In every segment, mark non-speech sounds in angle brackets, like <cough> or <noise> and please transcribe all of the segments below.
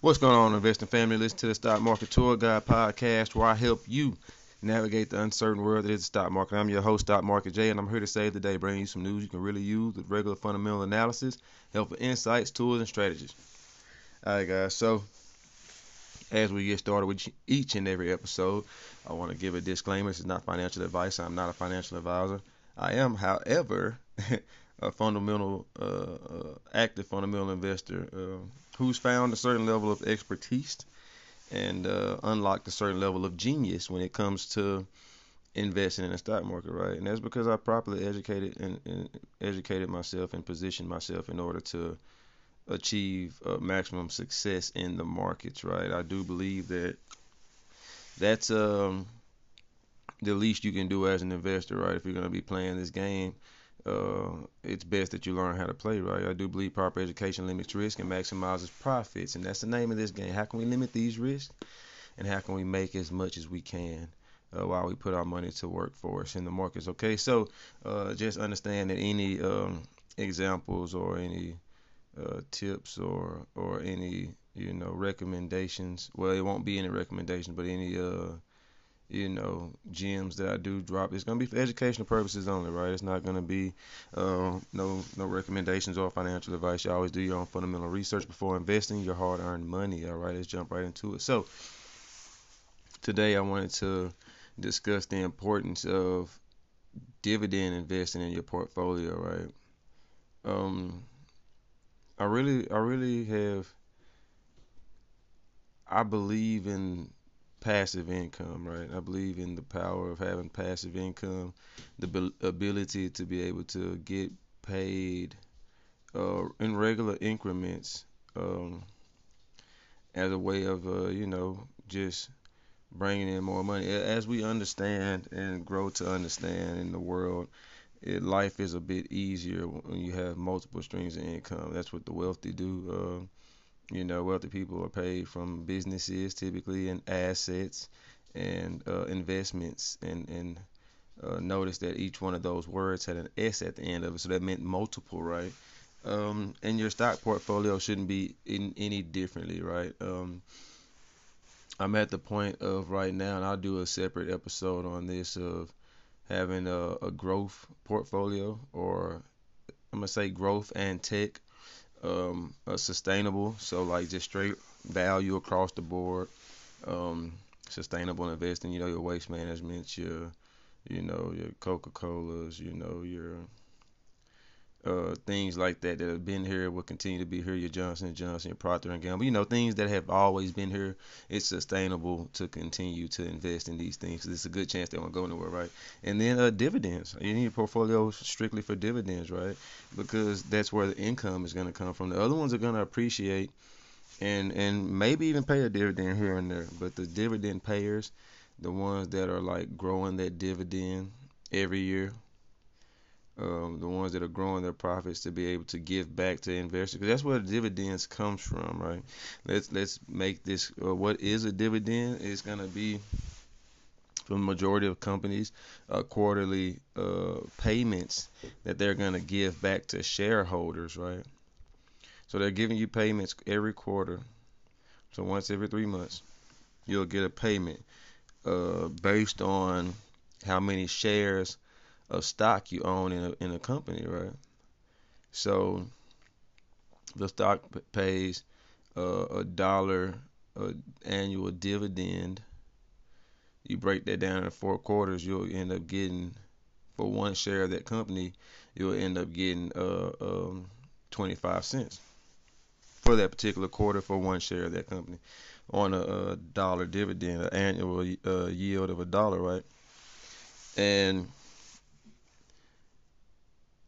What's going on, investing family? Listen to the Stock Market Tour Guide podcast where I help you navigate the uncertain world that is the stock market. I'm your host, Stock Market Jay, and I'm here to save the day, bringing you some news you can really use with regular fundamental analysis, helpful insights, tools, and strategies. All right, guys. So, as we get started with each and every episode, I want to give a disclaimer. This is not financial advice. I'm not a financial advisor. I am, however, <laughs> a fundamental, uh, uh, active fundamental investor uh, who's found a certain level of expertise and uh, unlocked a certain level of genius when it comes to investing in the stock market, right? And that's because I properly educated and, and educated myself and positioned myself in order to achieve uh, maximum success in the markets, right? I do believe that that's um, the least you can do as an investor, right? If you're going to be playing this game uh, it's best that you learn how to play right. I do believe proper education limits risk and maximizes profits, and that's the name of this game. How can we limit these risks, and how can we make as much as we can uh, while we put our money to work for us in the markets? Okay, so uh, just understand that any um, examples or any uh, tips or or any you know recommendations. Well, it won't be any recommendations, but any uh you know, gems that I do drop. It's gonna be for educational purposes only, right? It's not gonna be uh, no no recommendations or financial advice. You always do your own fundamental research before investing your hard-earned money. All right, let's jump right into it. So today I wanted to discuss the importance of dividend investing in your portfolio, right? Um, I really I really have I believe in passive income, right? I believe in the power of having passive income, the ability to be able to get paid uh, in regular increments um, as a way of, uh, you know, just bringing in more money. As we understand and grow to understand in the world, it, life is a bit easier when you have multiple streams of income. That's what the wealthy do. Uh, you know, wealthy people are paid from businesses, typically in assets and uh, investments, and and uh, notice that each one of those words had an S at the end of it, so that meant multiple, right? Um, and your stock portfolio shouldn't be in any differently, right? Um, I'm at the point of right now, and I'll do a separate episode on this of having a, a growth portfolio, or I'm gonna say growth and tech um, sustainable. So like just straight value across the board. Um, sustainable investing. You know your waste management, your you know your Coca Colas, you know your uh, things like that that have been here will continue to be here. Your Johnson Johnson, your Procter and Gamble, you know things that have always been here. It's sustainable to continue to invest in these things. It's a good chance they won't go anywhere, right? And then uh, dividends. You need a portfolio strictly for dividends, right? Because that's where the income is going to come from. The other ones are going to appreciate and and maybe even pay a dividend here and there. But the dividend payers, the ones that are like growing that dividend every year um, the ones that are growing their profits to be able to give back to investors because that's where dividends comes from right? Let's let's make this uh, what is a dividend is going to be from the majority of companies uh, quarterly uh, payments that they're going to give back to shareholders right? So they're giving you payments every quarter. So once every three months you'll get a payment uh, based on how many shares of stock you own in a in a company, right? So the stock pays a dollar uh, annual dividend. You break that down in four quarters, you'll end up getting for one share of that company, you'll end up getting uh, um, 25 cents for that particular quarter for one share of that company on a, a dollar dividend, an annual uh, yield of a dollar, right? And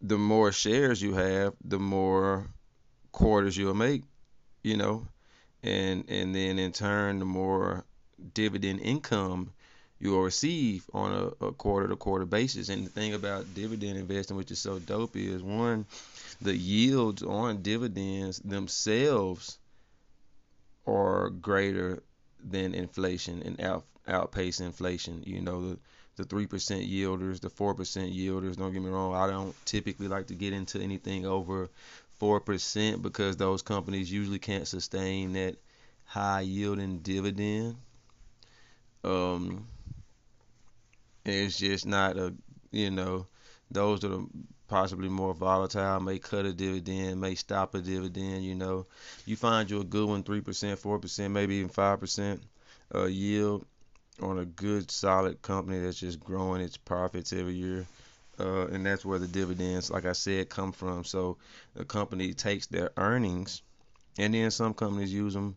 the more shares you have, the more quarters you'll make, you know, and and then in turn, the more dividend income you'll receive on a, a quarter to quarter basis. And the thing about dividend investing, which is so dope, is one, the yields on dividends themselves are greater than inflation and out, outpace inflation. You know, the the three percent yielders, the four percent yielders. Don't get me wrong. I don't typically like to get into anything over four percent because those companies usually can't sustain that high yielding dividend. Um, it's just not a you know those that are possibly more volatile may cut a dividend, may stop a dividend. You know, you find you a good one, three percent, four percent, maybe even five percent uh, yield on a good solid company that's just growing its profits every year. Uh, and that's where the dividends, like I said, come from. So the company takes their earnings, and then some companies use them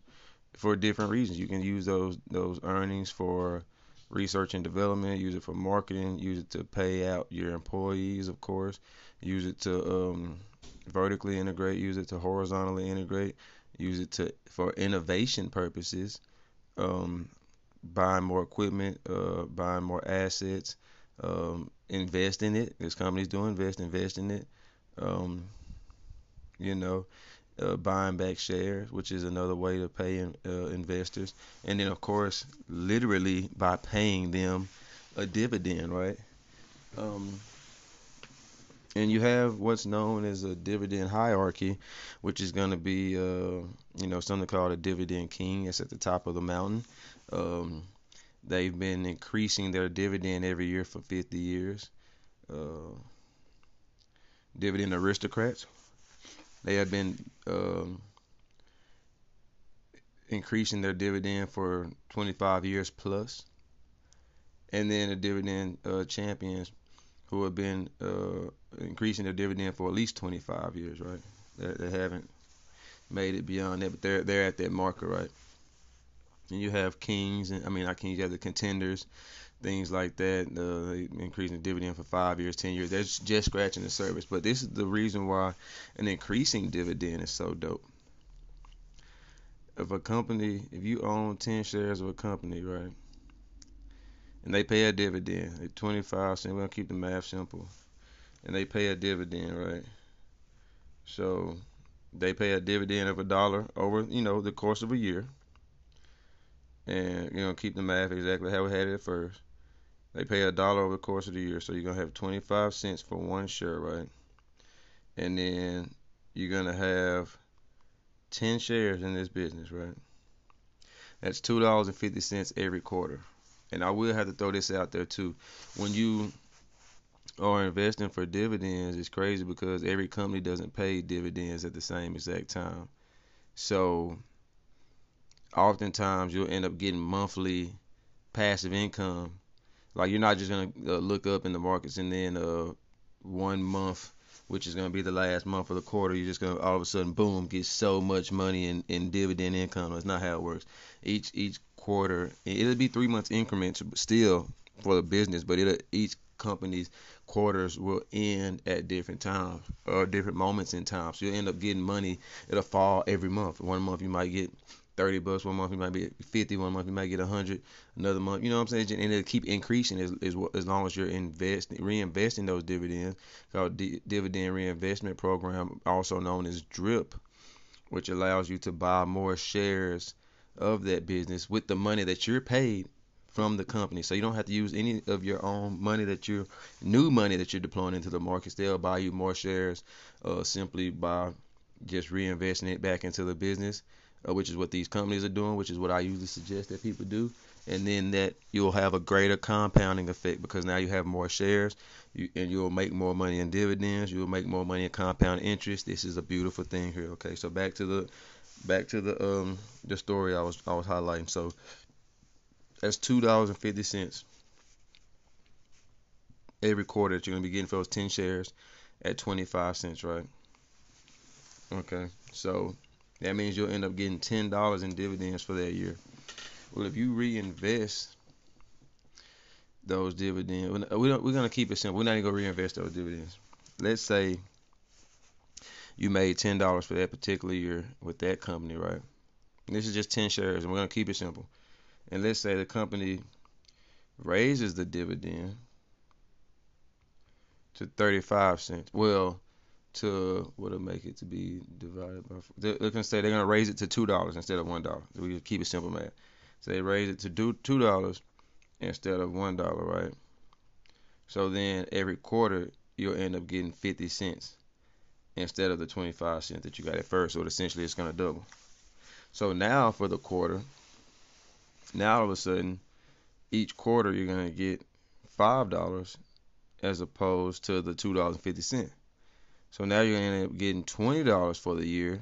for different reasons. You can use those those earnings for research and development, use it for marketing, use it to pay out your employees, of course, use it to um, vertically integrate, use it to horizontally integrate, use it to for innovation purposes, um, buying more equipment, uh, buying more assets, um, invest in it. This companies do invest, invest in it. Um, you know, uh, buying back shares, which is another way to pay in, uh, investors, and then of course, literally by paying them a dividend, right? Um, and you have what's known as a dividend hierarchy, which is going to be, uh, you know, something called a dividend king. It's at the top of the mountain. Um, they've been increasing their dividend every year for 50 years. Uh, dividend aristocrats, they have been um, increasing their dividend for 25 years plus. And then the dividend uh, champions who have been uh, increasing their dividend for at least 25 years, right? They, they haven't made it beyond that, but they're they're at that marker, right? And you have kings, and I mean, not kings. You have the contenders, things like that. Uh, increasing the dividend for five years, ten years. They're just scratching the surface. But this is the reason why an increasing dividend is so dope. If a company, if you own ten shares of a company, right, and they pay a dividend at 25 cents, we're gonna keep the math simple, and they pay a dividend, right? So they pay a dividend of a dollar over, you know, the course of a year and you know keep the math exactly how we had it at first. They pay a dollar over the course of the year, so you're gonna have 25 cents for one share, right? And then you're gonna have 10 shares in this business, right? That's two dollars and fifty cents every quarter. And I will have to throw this out there too. When you are investing for dividends, it's crazy because every company doesn't pay dividends at the same exact time. So oftentimes you'll end up getting monthly passive income. Like you're not just gonna uh, look up in the markets and then uh, one month, which is gonna be the last month of the quarter, you're just gonna all of a sudden boom get so much money in, in dividend income. That's not how it works. Each each quarter, it'll be three months increments still for the business, but it'll each company's quarters will end at different times or different moments in time. So you'll end up getting money. It'll fall every month. One month you might get 30 bucks one month you might be 50 one month you might get a 100 another month. You know what i'm saying? And it'll keep increasing as, as, as long as you're investing reinvesting those dividends. Called D- dividend reinvestment program also known as drip which allows you to buy more shares of that business with the money that you're paid from the company. So you don't have to use any of your own money that you're new money that you're deploying into the markets they'll buy you more shares uh, simply by just reinvesting it back into the business which is what these companies are doing, which is what I usually suggest that people do. And then that you'll have a greater compounding effect because now you have more shares, you, and you'll make more money in dividends. You'll make more money in compound interest. This is a beautiful thing here. Okay, so back to the back to the um the story I was I was highlighting. So that's two dollars and fifty cents every quarter that you're gonna be getting for those ten shares at twenty five cents, right? Okay, so that means you'll end up getting ten dollars in dividends for that year. Well, if you reinvest those dividends, we we're gonna keep it simple. We're not even gonna reinvest those dividends. Let's say you made ten dollars for that particular year with that company, right? And this is just ten shares, and we're gonna keep it simple. And let's say the company raises the dividend to 35 cents. Well, to what'll make it to be divided by. They're, they're gonna say they're gonna raise it to two dollars instead of one dollar. We keep it simple, man. So they raise it to do two dollars instead of one dollar, right? So then every quarter you'll end up getting fifty cents instead of the twenty five cents that you got at first. So essentially it's gonna double. So now for the quarter, now all of a sudden, each quarter you're gonna get five dollars as opposed to the two dollars and fifty cent. So now you're gonna end up getting twenty dollars for the year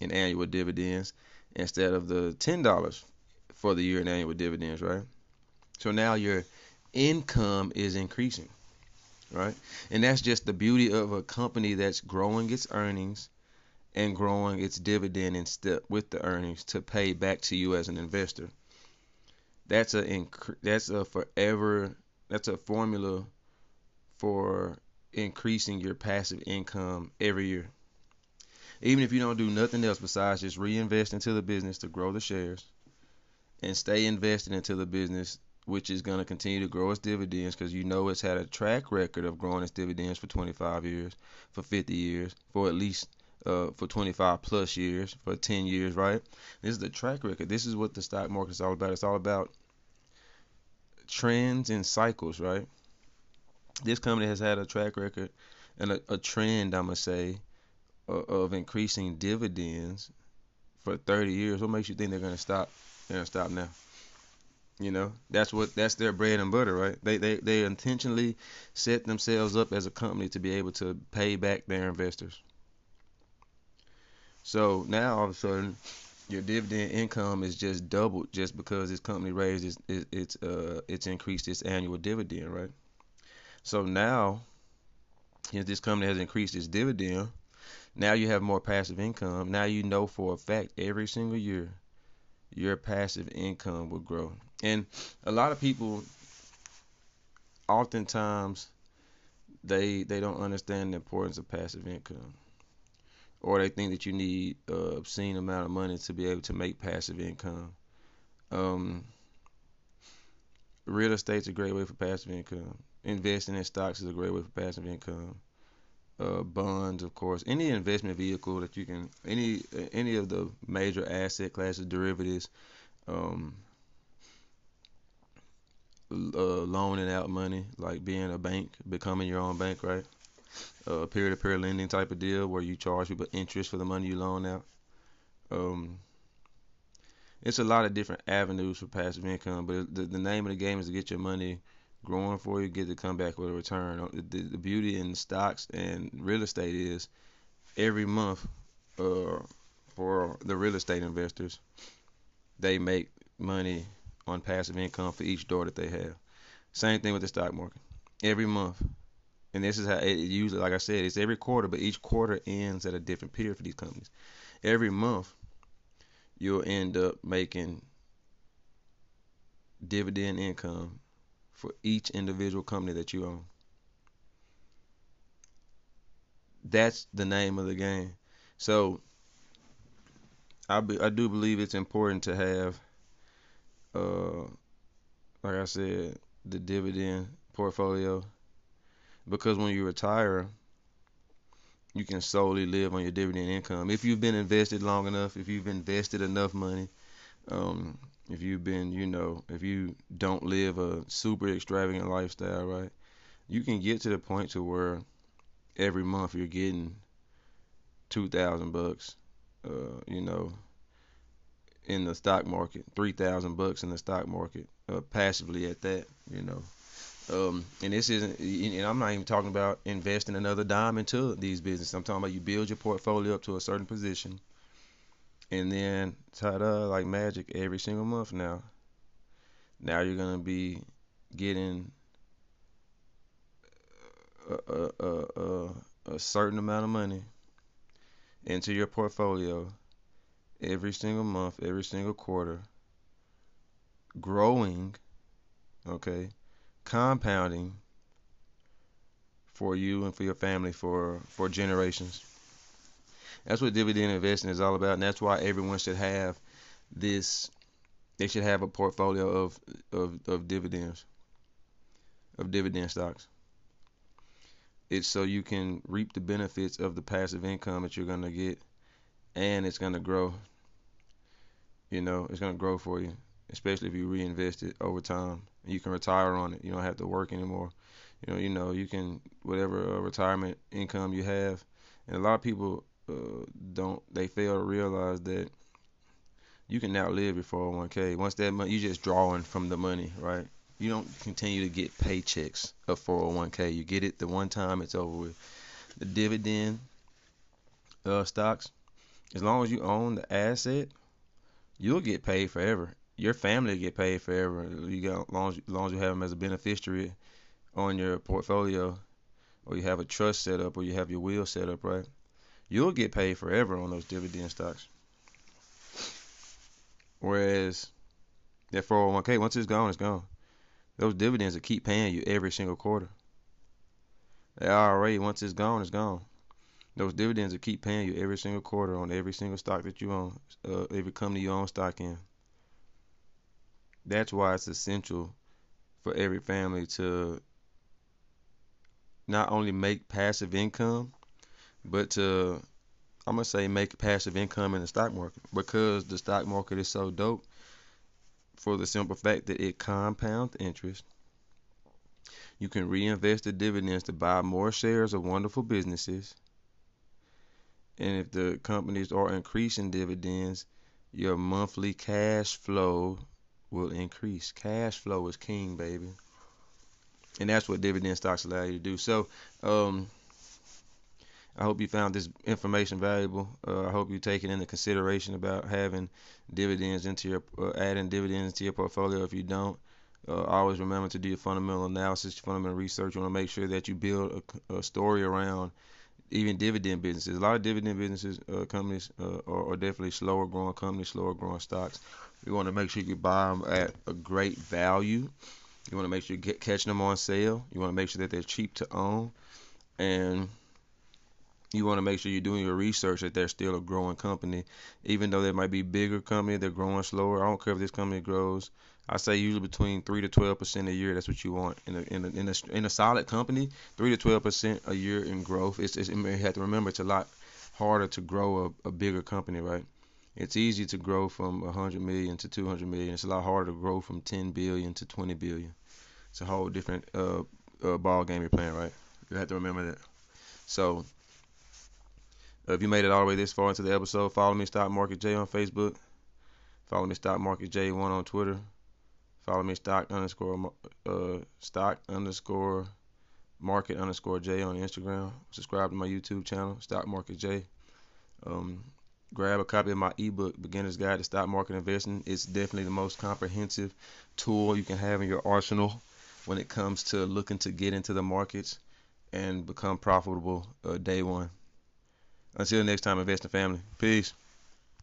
in annual dividends instead of the ten dollars for the year in annual dividends, right? So now your income is increasing, right? And that's just the beauty of a company that's growing its earnings and growing its dividend in step with the earnings to pay back to you as an investor. That's a that's a forever that's a formula for increasing your passive income every year. Even if you don't do nothing else besides just reinvest into the business to grow the shares and stay invested into the business, which is going to continue to grow its dividends because you know it's had a track record of growing its dividends for 25 years, for 50 years, for at least uh, for 25 plus years, for 10 years, right? This is the track record. This is what the stock market is all about. It's all about trends and cycles, right? This company has had a track record and a, a trend, I'm gonna say, of, of increasing dividends for 30 years. What makes you think they're gonna stop? They're gonna stop now. You know, that's what that's their bread and butter, right? They they they intentionally set themselves up as a company to be able to pay back their investors. So now all of a sudden, your dividend income is just doubled just because this company raised its its, its uh it's increased its annual dividend, right? So now, since this company has increased its dividend, now you have more passive income. Now you know for a fact every single year your passive income will grow. And a lot of people oftentimes they they don't understand the importance of passive income or they think that you need a obscene amount of money to be able to make passive income. Um, real estate's a great way for passive income. Investing in stocks is a great way for passive income. Uh, bonds, of course, any investment vehicle that you can, any any of the major asset classes, derivatives, um, uh, loaning out money, like being a bank, becoming your own bank, right? uh, peer-to-peer lending type of deal where you charge people interest for the money you loan out. Um, it's a lot of different avenues for passive income, but the, the name of the game is to get your money growing for you, get to come back with a return. Uh, the, the beauty in stocks and real estate is every month uh, for the real estate investors, they make money on passive income for each door that they have. Same thing with the stock market. Every month, and this is how it usually, like I said, it's every quarter, but each quarter ends at a different period for these companies. Every month, you'll end up making dividend income for each individual company that you own. That's the name of the game. So, I, be, I do believe it's important to have, uh, like I said, the dividend portfolio because when you retire, you can solely live on your dividend income. If you've been invested long enough, if you've invested enough money, um, if you've been, you know, if you don't live a super extravagant lifestyle, right? You can get to the point to where every month you're getting two thousand bucks, uh, you know, in the stock market, three thousand bucks in the stock market, uh, passively at that, you know. Um, and this isn't, and I'm not even talking about investing another dime into these businesses. I'm talking about you build your portfolio up to a certain position, and then ta-da, like magic, every single month now. Now you're gonna be getting a, a, a, a certain amount of money into your portfolio every single month, every single quarter, growing, okay, compounding for you and for your family for for generations. That's what dividend investing is all about, and that's why everyone should have this. They should have a portfolio of of, of dividends, of dividend stocks. It's so you can reap the benefits of the passive income that you're gonna get, and it's gonna grow. You know, it's gonna grow for you, especially if you reinvest it over time you can retire on it. You don't have to work anymore. You know, you know, you can whatever uh, retirement income you have, and a lot of people uh, don't. They fail to realize that you can now live your 401k. Once that money, you just drawing from the money, right? You don't continue to get paychecks of 401k. You get it the one time, it's over with. The dividend uh, stocks, as long as you own the asset, you'll get paid forever. Your family get paid forever. You got as long as, as long as you have them as a beneficiary on your portfolio, or you have a trust set up, or you have your will set up, right? You'll get paid forever on those dividend stocks. Whereas that 401k, once it's gone, it's gone. Those dividends will keep paying you every single quarter. The IRA, once it's gone, it's gone. Those dividends will keep paying you every single quarter on every single stock that you own, uh, every company you own stock in. That's why it's essential for every family to not only make passive income, but to I'm gonna say make passive income in the stock market because the stock market is so dope for the simple fact that it compounds interest. You can reinvest the dividends to buy more shares of wonderful businesses. And if the companies are increasing dividends, your monthly cash flow will increase. Cash flow is king, baby. And that's what dividend stocks allow you to do. So, um, I hope you found this information valuable. Uh, I hope you take it into consideration about having dividends into your uh, adding dividends into your portfolio. If you don't, uh, always remember to do your fundamental analysis, your fundamental research. You want to make sure that you build a, a, story around even dividend businesses. A lot of dividend businesses uh, companies uh, are, are, definitely slower growing companies, slower growing stocks. You want to make sure you buy them at a great value. You want to make sure you get catching them on sale. You want to make sure that they're cheap to own, and you want to make sure you're doing your research that they're still a growing company, even though they might be bigger company, they're growing slower. I don't care if this company grows. I say usually between three to twelve percent a year. That's what you want in a in a in a, in a solid company. Three to twelve percent a year in growth. It's, it's you have to remember it's a lot harder to grow a, a bigger company, right? It's easy to grow from 100 million to 200 million. It's a lot harder to grow from 10 billion to 20 billion. It's a whole different uh, uh, ball game you're playing, right? You have to remember that. So if you made it all the way this far into the episode, follow me, Stock Market J on Facebook. Follow me, Stock Market J1 on Twitter. Follow me, Stock underscore uh, Stock underscore Market underscore J on Instagram. Subscribe to my YouTube channel, Stock Market J. Um, grab a copy of my ebook, Beginner's Guide to Stock Market Investing. It's definitely the most comprehensive tool you can have in your arsenal when it comes to looking to get into the markets and become profitable uh, day one. Until next time, invest in family. Peace.